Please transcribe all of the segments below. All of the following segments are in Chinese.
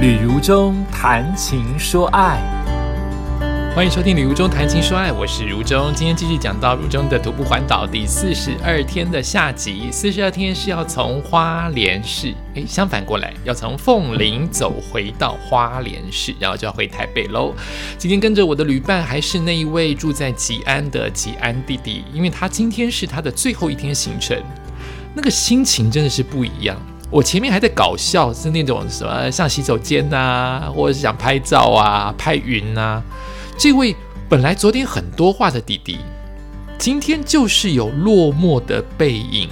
旅如中谈情说爱，欢迎收听《旅如中谈情说爱》，我是如中。今天继续讲到如中的徒步环岛第四十二天的下集。四十二天是要从花莲市，诶，相反过来，要从凤林走回到花莲市，然后就要回台北喽。今天跟着我的旅伴还是那一位住在吉安的吉安弟弟，因为他今天是他的最后一天行程，那个心情真的是不一样。我前面还在搞笑，是那种什么像洗手间呐，或者是想拍照啊、拍云呐。这位本来昨天很多话的弟弟，今天就是有落寞的背影，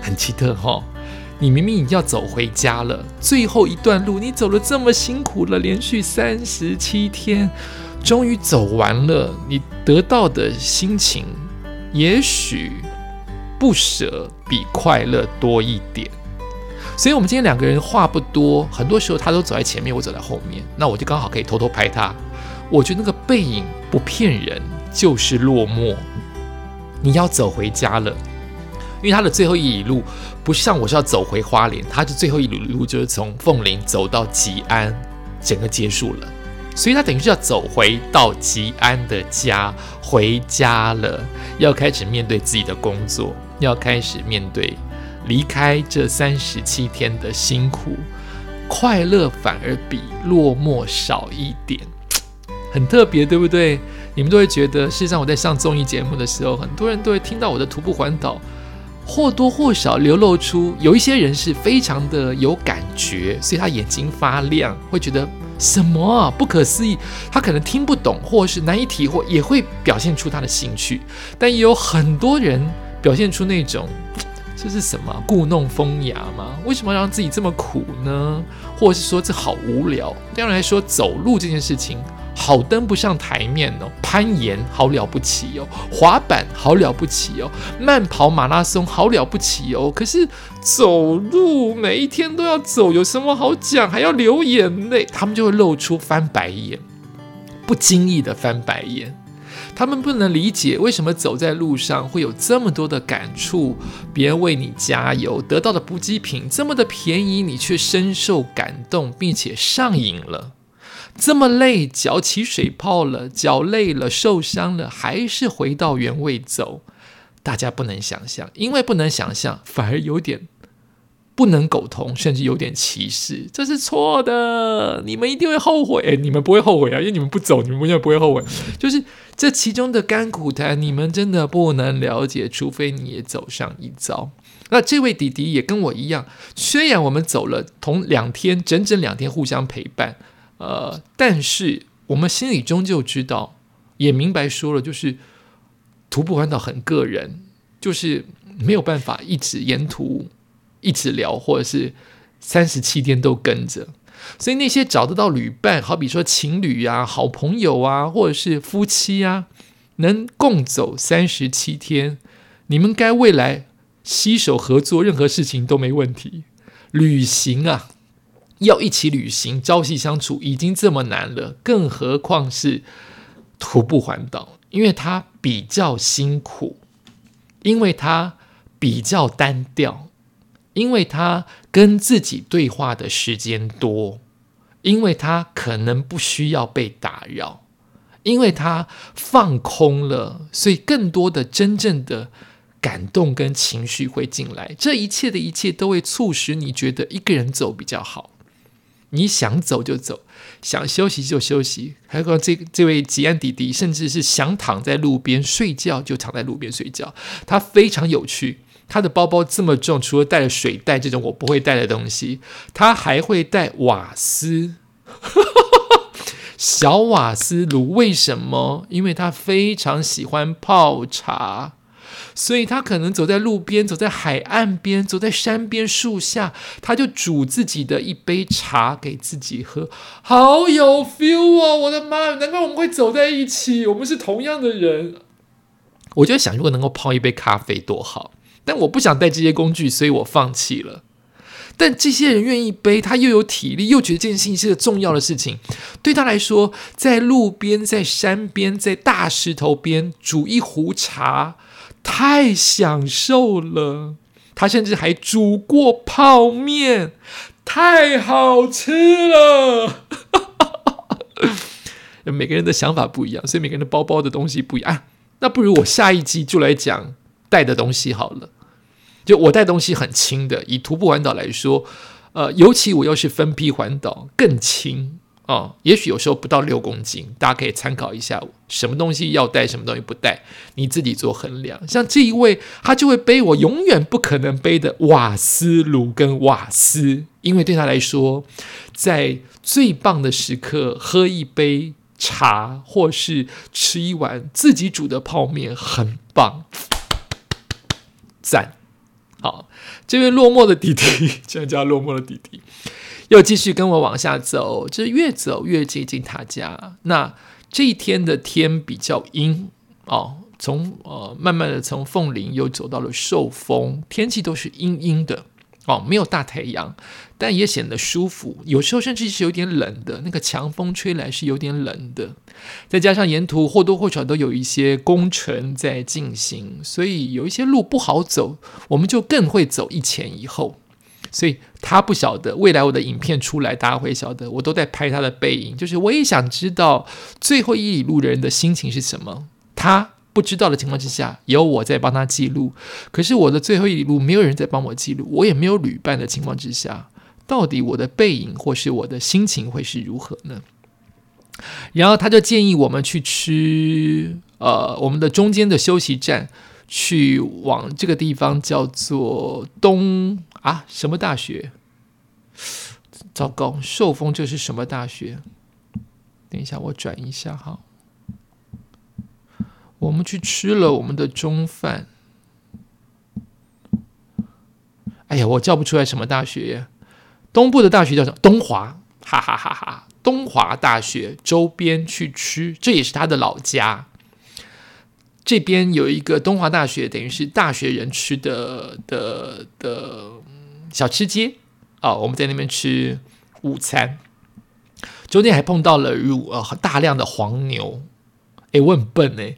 很奇特哈。你明明要走回家了，最后一段路你走了这么辛苦了，连续三十七天，终于走完了，你得到的心情，也许不舍比快乐多一点。所以，我们今天两个人话不多，很多时候他都走在前面，我走在后面，那我就刚好可以偷偷拍他。我觉得那个背影不骗人，就是落寞。你要走回家了，因为他的最后一里路不像我是要走回花莲，他的最后一里路就是从凤林走到吉安，整个结束了。所以他等于是要走回到吉安的家，回家了，要开始面对自己的工作，要开始面对。离开这三十七天的辛苦，快乐反而比落寞少一点，很特别，对不对？你们都会觉得，事实上我在上综艺节目的时候，很多人都会听到我的徒步环岛，或多或少流露出有一些人是非常的有感觉，所以他眼睛发亮，会觉得什么不可思议，他可能听不懂，或是难以体会，也会表现出他的兴趣。但也有很多人表现出那种。这是什么故弄风雅吗？为什么让自己这么苦呢？或者是说这好无聊？当然来说，走路这件事情好登不上台面哦，攀岩好了不起哦，滑板好了不起哦，慢跑马拉松好了不起哦。可是走路每一天都要走，有什么好讲？还要流眼泪，他们就会露出翻白眼，不经意的翻白眼。他们不能理解为什么走在路上会有这么多的感触，别人为你加油，得到的补给品这么的便宜，你却深受感动，并且上瘾了。这么累，脚起水泡了，脚累了，受伤了，还是回到原位走。大家不能想象，因为不能想象，反而有点。不能苟同，甚至有点歧视，这是错的。你们一定会后悔，你们不会后悔啊，因为你们不走，你们永远不会后悔。就是这其中的甘苦谈，你们真的不能了解，除非你也走上一遭。那这位弟弟也跟我一样，虽然我们走了同两天，整整两天互相陪伴，呃，但是我们心里终究知道，也明白说了，就是徒步环岛很个人，就是没有办法一直沿途。一直聊，或者是三十七天都跟着，所以那些找得到旅伴，好比说情侣啊、好朋友啊，或者是夫妻啊，能共走三十七天，你们该未来携手合作，任何事情都没问题。旅行啊，要一起旅行，朝夕相处已经这么难了，更何况是徒步环岛，因为它比较辛苦，因为它比较单调。因为他跟自己对话的时间多，因为他可能不需要被打扰，因为他放空了，所以更多的真正的感动跟情绪会进来。这一切的一切都会促使你觉得一个人走比较好。你想走就走，想休息就休息。还有这这位吉安弟弟，甚至是想躺在路边睡觉就躺在路边睡觉，他非常有趣。他的包包这么重，除了带了水袋这种我不会带的东西，他还会带瓦斯，小瓦斯炉。为什么？因为他非常喜欢泡茶，所以他可能走在路边，走在海岸边，走在山边树下，他就煮自己的一杯茶给自己喝，好有 feel 哦！我的妈，难怪我们会走在一起，我们是同样的人。我就想，如果能够泡一杯咖啡多好。但我不想带这些工具，所以我放弃了。但这些人愿意背，他又有体力，又觉得这件事情是个重要的事情。对他来说，在路边、在山边、在大石头边煮一壶茶，太享受了。他甚至还煮过泡面，太好吃了。每个人的想法不一样，所以每个人的包包的东西不一样。那不如我下一集就来讲带的东西好了。就我带东西很轻的，以徒步环岛来说，呃，尤其我又是分批环岛，更轻啊。也许有时候不到六公斤，大家可以参考一下，什么东西要带，什么东西不带，你自己做衡量。像这一位，他就会背我永远不可能背的瓦斯炉跟瓦斯，因为对他来说，在最棒的时刻喝一杯茶，或是吃一碗自己煮的泡面，很棒，赞。好，这位落寞的弟弟，这家落寞的弟弟，又继续跟我往下走，就是越走越接近他家。那这一天的天比较阴哦，从呃慢慢的从凤林又走到了寿丰，天气都是阴阴的。哦，没有大太阳，但也显得舒服。有时候甚至是有点冷的，那个强风吹来是有点冷的。再加上沿途或多或少都有一些工程在进行，所以有一些路不好走，我们就更会走一前一后。所以他不晓得未来我的影片出来，大家会晓得我都在拍他的背影。就是我也想知道最后一里路的人的心情是什么。他。不知道的情况之下，有我在帮他记录。可是我的最后一里路没有人在帮我记录，我也没有旅伴的情况之下，到底我的背影或是我的心情会是如何呢？然后他就建议我们去吃，呃，我们的中间的休息站，去往这个地方叫做东啊什么大学？糟糕，寿丰这是什么大学？等一下，我转一下哈。我们去吃了我们的中饭。哎呀，我叫不出来什么大学呀？东部的大学叫什么？东华，哈哈哈哈！东华大学周边去吃，这也是他的老家。这边有一个东华大学，等于是大学人吃的的的小吃街啊。我们在那边吃午餐，中间还碰到了乳呃大量的黄牛。哎，我很笨哎。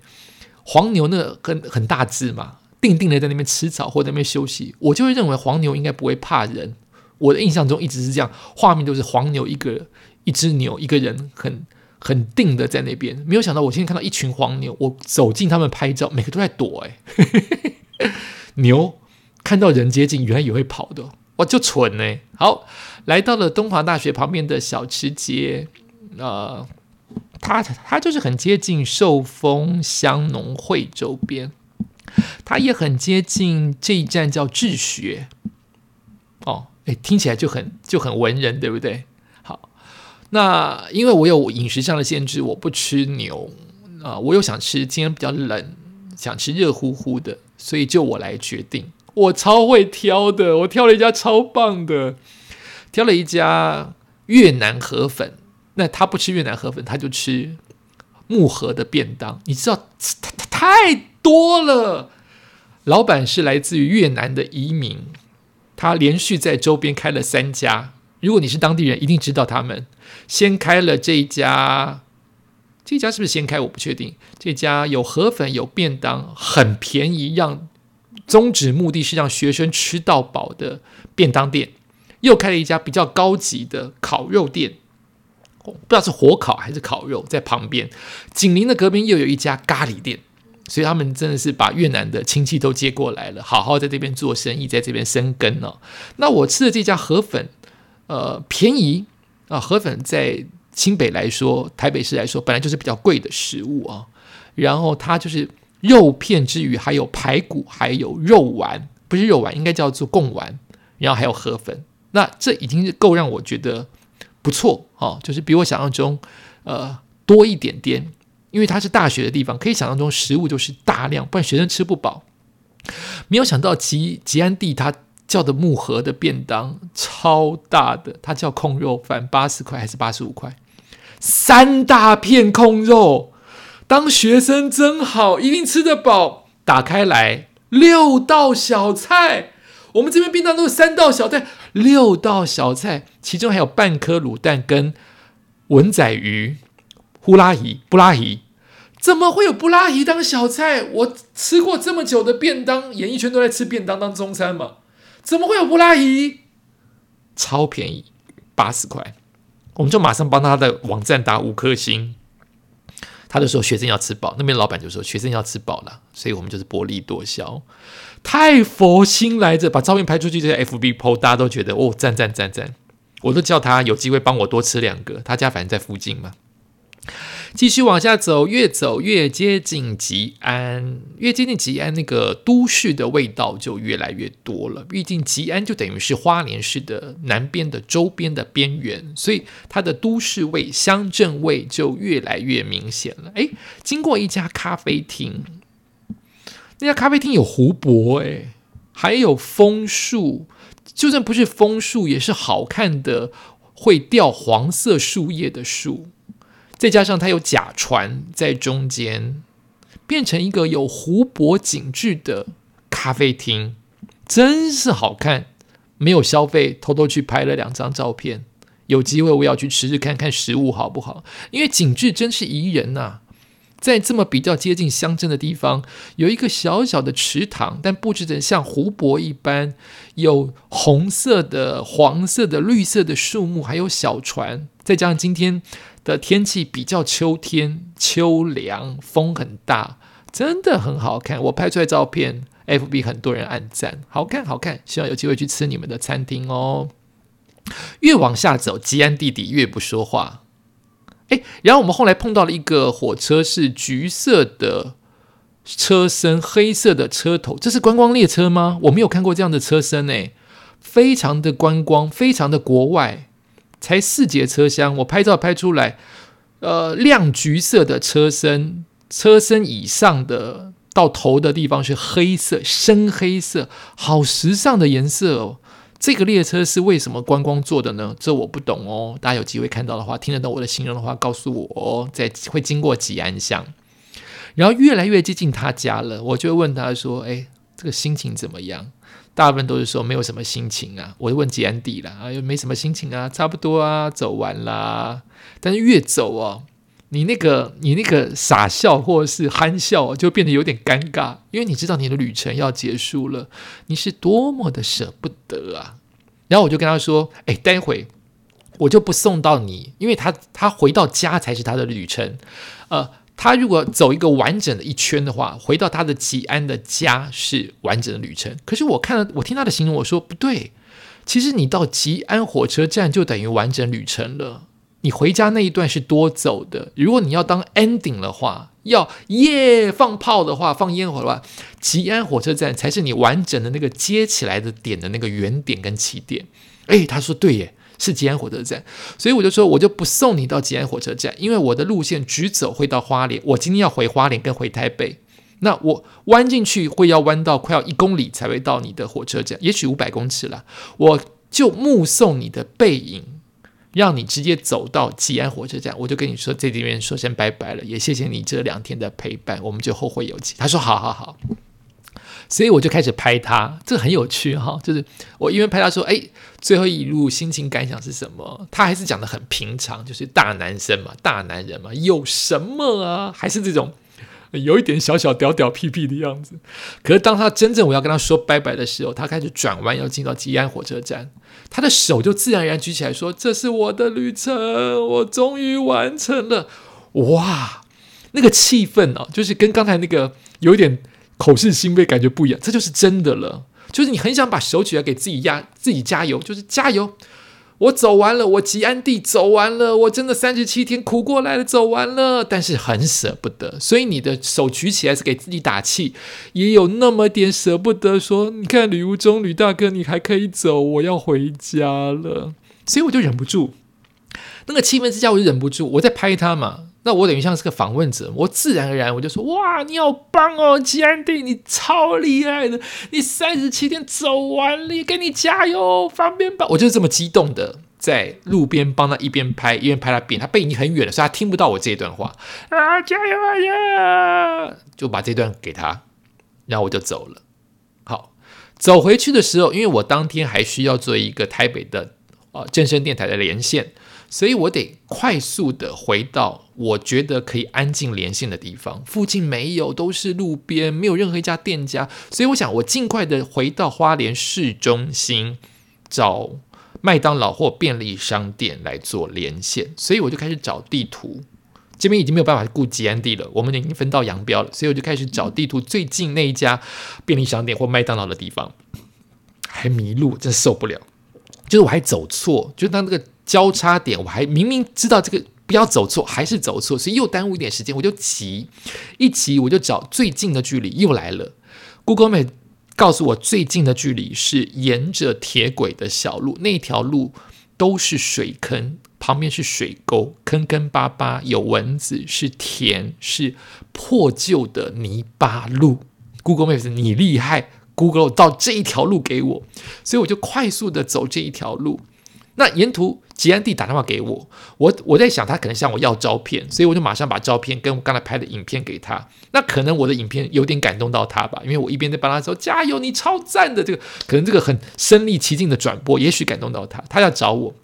黄牛那个很很大只嘛，定定的在那边吃草或在那边休息，我就会认为黄牛应该不会怕人。我的印象中一直是这样，画面都是黄牛一个一只牛一个人很很定的在那边。没有想到我今天看到一群黄牛，我走近他们拍照，每个都在躲。哎，牛看到人接近，原来也会跑的，哇，就蠢呢。好，来到了东华大学旁边的小吃街，呃。它它就是很接近寿丰乡农会周边，它也很接近这一站叫智学，哦，哎，听起来就很就很文人，对不对？好，那因为我有饮食上的限制，我不吃牛啊，我又想吃今天比较冷，想吃热乎乎的，所以就我来决定。我超会挑的，我挑了一家超棒的，挑了一家越南河粉。那他不吃越南河粉，他就吃木盒的便当。你知道，太太多了。老板是来自于越南的移民，他连续在周边开了三家。如果你是当地人，一定知道他们。先开了这一家，这家是不是先开？我不确定。这家有河粉，有便当，很便宜，让宗旨目的是让学生吃到饱的便当店。又开了一家比较高级的烤肉店。不知道是火烤还是烤肉，在旁边紧邻的隔壁又有一家咖喱店，所以他们真的是把越南的亲戚都接过来了，好好在这边做生意，在这边生根哦。那我吃的这家河粉，呃，便宜啊，河粉在清北来说，台北市来说，本来就是比较贵的食物啊。然后它就是肉片之余，还有排骨，还有肉丸，不是肉丸，应该叫做贡丸，然后还有河粉，那这已经是够让我觉得。不错哦，就是比我想象中，呃，多一点点。因为它是大学的地方，可以想象中食物就是大量，不然学生吃不饱。没有想到吉吉安地他叫的木盒的便当超大的，他叫控肉饭，八十块还是八十五块？三大片控肉，当学生真好，一定吃得饱。打开来六道小菜。我们这边便当都是三道小菜，六道小菜，其中还有半颗卤蛋跟文仔鱼、呼拉鱼、布拉鱼，怎么会有布拉鱼当小菜？我吃过这么久的便当，演艺圈都在吃便当当中餐嘛？怎么会有布拉鱼？超便宜，八十块，我们就马上帮他的网站打五颗星。他就说学生要吃饱，那边老板就说学生要吃饱了，所以我们就是薄利多销，太佛心来着，把照片拍出去在 FB PO，大家都觉得哦赞赞赞赞，我都叫他有机会帮我多吃两个，他家反正在附近嘛。继续往下走，越走越接近吉安，越接近吉安，那个都市的味道就越来越多了。毕竟吉安就等于是花莲市的南边的周边的边缘，所以它的都市味、乡镇味就越来越明显了。诶，经过一家咖啡厅，那家咖啡厅有湖泊，诶，还有枫树，就算不是枫树，也是好看的，会掉黄色树叶的树。再加上它有假船在中间，变成一个有湖泊景致的咖啡厅，真是好看。没有消费，偷偷去拍了两张照片。有机会我要去吃吃看看食物好不好？因为景致真是宜人呐。在这么比较接近乡镇的地方，有一个小小的池塘，但布置的像湖泊一般，有红色的、黄色的、绿色的树木，还有小船。再加上今天。的天气比较秋天秋凉，风很大，真的很好看。我拍出来照片，FB 很多人按赞，好看好看。希望有机会去吃你们的餐厅哦。越往下走，吉安弟弟越不说话。哎，然后我们后来碰到了一个火车，是橘色的车身，黑色的车头，这是观光列车吗？我没有看过这样的车身诶，非常的观光，非常的国外。才四节车厢，我拍照拍出来，呃，亮橘色的车身，车身以上的到头的地方是黑色，深黑色，好时尚的颜色哦。这个列车是为什么观光做的呢？这我不懂哦。大家有机会看到的话，听得懂我的形容的话，告诉我。在会经过吉安乡，然后越来越接近他家了，我就问他说：“哎，这个心情怎么样？”大部分都是说没有什么心情啊，我就问吉安迪了啊，又没什么心情啊，差不多啊，走完啦。但是越走哦，你那个你那个傻笑或是憨笑就变得有点尴尬，因为你知道你的旅程要结束了，你是多么的舍不得啊。然后我就跟他说，哎，待会我就不送到你，因为他他回到家才是他的旅程，呃。他如果走一个完整的一圈的话，回到他的吉安的家是完整的旅程。可是我看了，我听他的形容，我说不对。其实你到吉安火车站就等于完整旅程了。你回家那一段是多走的。如果你要当 ending 的话，要耶放炮的话，放烟火的话，吉安火车站才是你完整的那个接起来的点的那个原点跟起点。诶，他说对耶。是吉安火车站，所以我就说，我就不送你到吉安火车站，因为我的路线直走会到花莲。我今天要回花莲跟回台北，那我弯进去会要弯到快要一公里才会到你的火车站，也许五百公尺了。我就目送你的背影，让你直接走到吉安火车站。我就跟你说，这里面说声拜拜了，也谢谢你这两天的陪伴，我们就后会有期。他说：好好好。所以我就开始拍他，这很有趣哈。就是我因为拍他说，哎，最后一路心情感想是什么？他还是讲的很平常，就是大男生嘛，大男人嘛，有什么啊？还是这种有一点小小屌屌屁屁的样子。可是当他真正我要跟他说拜拜的时候，他开始转弯要进到吉安火车站，他的手就自然而然举起来说：“这是我的旅程，我终于完成了。”哇，那个气氛哦，就是跟刚才那个有点。口是心非，感觉不一样，这就是真的了。就是你很想把手举起来给自己压，自己加油，就是加油。我走完了，我吉安地走完了，我真的三十七天苦过来了，走完了，但是很舍不得。所以你的手举起来是给自己打气，也有那么点舍不得。说你看旅途中吕大哥，你还可以走，我要回家了。所以我就忍不住，那个气氛之下，我就忍不住，我在拍他嘛。那我等于像是个访问者，我自然而然我就说：哇，你好棒哦，吉安迪，你超厉害的，你三十七天走完了，给你加油，方便吧？我就是这么激动的，在路边帮他一边拍一边拍他边，他背已经很远了，所以他听不到我这一段话啊，加油啊呀！就把这段给他，然后我就走了。好，走回去的时候，因为我当天还需要做一个台北的呃健身电台的连线。所以我得快速的回到我觉得可以安静连线的地方，附近没有，都是路边，没有任何一家店家。所以我想，我尽快的回到花莲市中心，找麦当劳或便利商店来做连线，所以我就开始找地图。这边已经没有办法顾吉安地了，我们已经分道扬镳了，所以我就开始找地图最近那一家便利商店或麦当劳的地方，还迷路，真受不了。就是我还走错，就当那个交叉点，我还明明知道这个不要走错，还是走错，所以又耽误一点时间，我就急，一急我就找最近的距离，又来了。Google Map 告诉我最近的距离是沿着铁轨的小路，那条路都是水坑，旁边是水沟，坑坑巴巴，有蚊子，是田，是破旧的泥巴路。Google Maps，你厉害。Google 到这一条路给我，所以我就快速的走这一条路。那沿途吉安地打电话给我，我我在想他可能向我要照片，所以我就马上把照片跟我刚才拍的影片给他。那可能我的影片有点感动到他吧，因为我一边在帮他说加油，你超赞的这个，可能这个很身临其境的转播，也许感动到他，他要找我。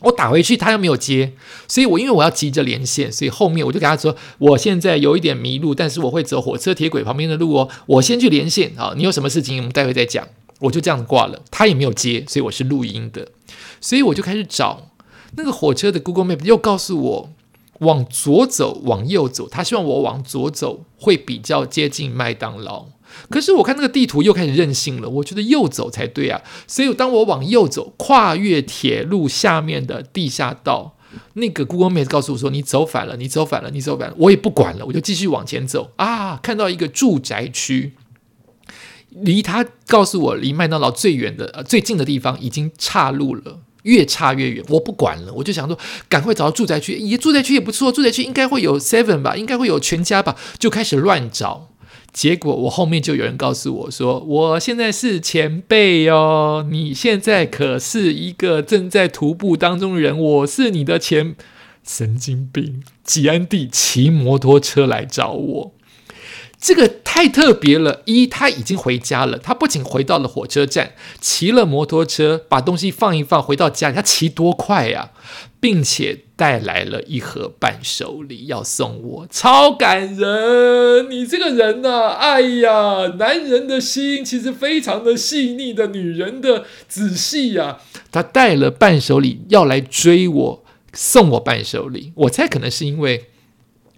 我打回去，他又没有接，所以我因为我要急着连线，所以后面我就给他说，我现在有一点迷路，但是我会走火车铁轨旁边的路哦，我先去连线啊，你有什么事情我们待会再讲，我就这样挂了，他也没有接，所以我是录音的，所以我就开始找那个火车的 Google Map，又告诉我往左走，往右走，他希望我往左走会比较接近麦当劳。可是我看那个地图又开始任性了，我觉得右走才对啊。所以当我往右走，跨越铁路下面的地下道，那个 Google Map 告诉我说：“你走反了，你走反了，你走反了。”我也不管了，我就继续往前走啊。看到一个住宅区，离他告诉我离麦当劳最远的、呃最近的地方已经岔路了，越差越远。我不管了，我就想说赶快找到住宅区，咦，住宅区也不错，住宅区应该会有 Seven 吧，应该会有全家吧，就开始乱找。结果我后面就有人告诉我说：“我现在是前辈哦，你现在可是一个正在徒步当中的人，我是你的前神经病。”吉安地骑摩托车来找我。这个太特别了！一，他已经回家了。他不仅回到了火车站，骑了摩托车，把东西放一放，回到家。他骑多快呀！并且带来了一盒伴手礼要送我，超感人！你这个人呐，哎呀，男人的心其实非常的细腻的，女人的仔细呀。他带了伴手礼要来追我，送我伴手礼。我猜可能是因为。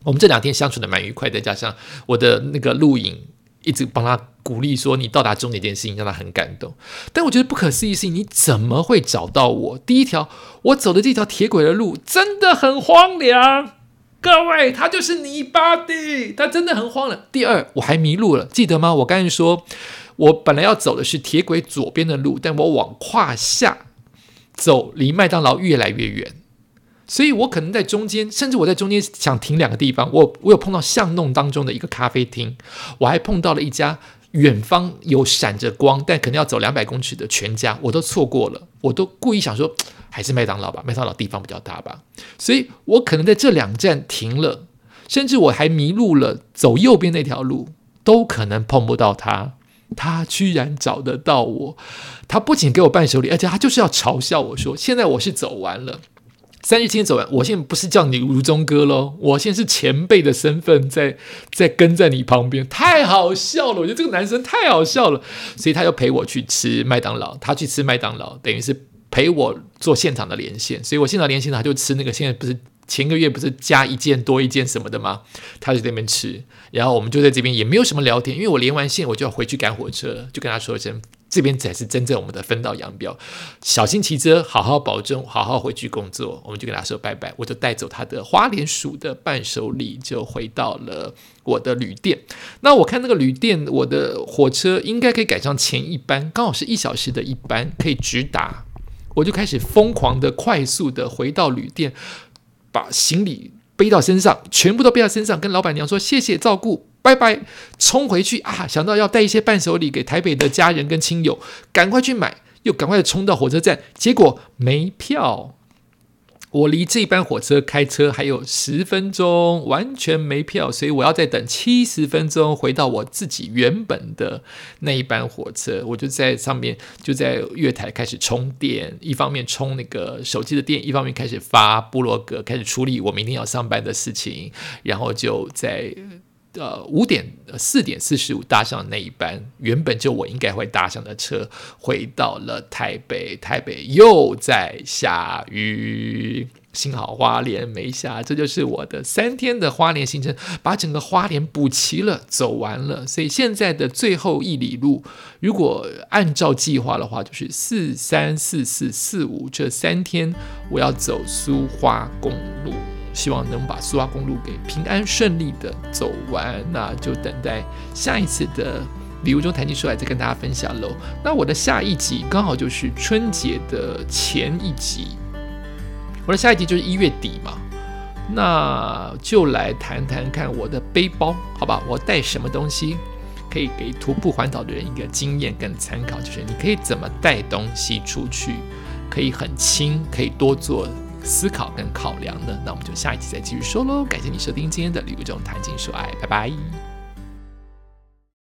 我们这两天相处的蛮愉快，再加上我的那个录影一直帮他鼓励说你到达终点这件事情让他很感动。但我觉得不可思议是，你怎么会找到我？第一条，我走的这条铁轨的路真的很荒凉，各位，它就是泥巴地，它真的很荒凉。第二，我还迷路了，记得吗？我刚才说我本来要走的是铁轨左边的路，但我往胯下走，离麦当劳越来越远。所以我可能在中间，甚至我在中间想停两个地方。我我有碰到巷弄当中的一个咖啡厅，我还碰到了一家远方有闪着光，但可能要走两百公尺的全家，我都错过了。我都故意想说，还是麦当劳吧，麦当劳地方比较大吧。所以我可能在这两站停了，甚至我还迷路了，走右边那条路都可能碰不到他。他居然找得到我，他不仅给我伴手礼，而且他就是要嘲笑我说，现在我是走完了。三日天走完，我现在不是叫你如中哥喽，我现在是前辈的身份，在在跟在你旁边，太好笑了！我觉得这个男生太好笑了，所以他就陪我去吃麦当劳，他去吃麦当劳，等于是陪我做现场的连线，所以我现场连线他就吃那个现在不是前个月不是加一件多一件什么的吗？他就在那边吃，然后我们就在这边也没有什么聊天，因为我连完线我就要回去赶火车，就跟他说一声。这边才是真正我们的分道扬镳，小心骑车，好好保重，好好回去工作。我们就跟他说拜拜，我就带走他的花莲鼠的伴手礼，就回到了我的旅店。那我看那个旅店，我的火车应该可以赶上前一班，刚好是一小时的一班，可以直达。我就开始疯狂的、快速的回到旅店，把行李背到身上，全部都背到身上，跟老板娘说谢谢照顾。拜拜，冲回去啊！想到要带一些伴手礼给台北的家人跟亲友，赶快去买，又赶快冲到火车站，结果没票。我离这班火车开车还有十分钟，完全没票，所以我要再等七十分钟回到我自己原本的那一班火车。我就在上面，就在月台开始充电，一方面充那个手机的电，一方面开始发布洛格，开始处理我明天要上班的事情，然后就在。呃五点四点四十五搭上那一班，原本就我应该会搭上的车，回到了台北，台北又在下雨。幸好花莲没下，这就是我的三天的花莲行程，把整个花莲补齐了，走完了。所以现在的最后一里路，如果按照计划的话，就是四三四四四五这三天，我要走苏花公路，希望能把苏花公路给平安顺利的走完。那就等待下一次的礼物中谈情说爱再跟大家分享喽。那我的下一集刚好就是春节的前一集。我的下一集就是一月底嘛，那就来谈谈看我的背包，好吧？我带什么东西可以给徒步环岛的人一个经验跟参考，就是你可以怎么带东西出去，可以很轻，可以多做思考跟考量呢？那我们就下一集再继续说喽。感谢你收听今天的《礼物中谈情说爱》，拜拜。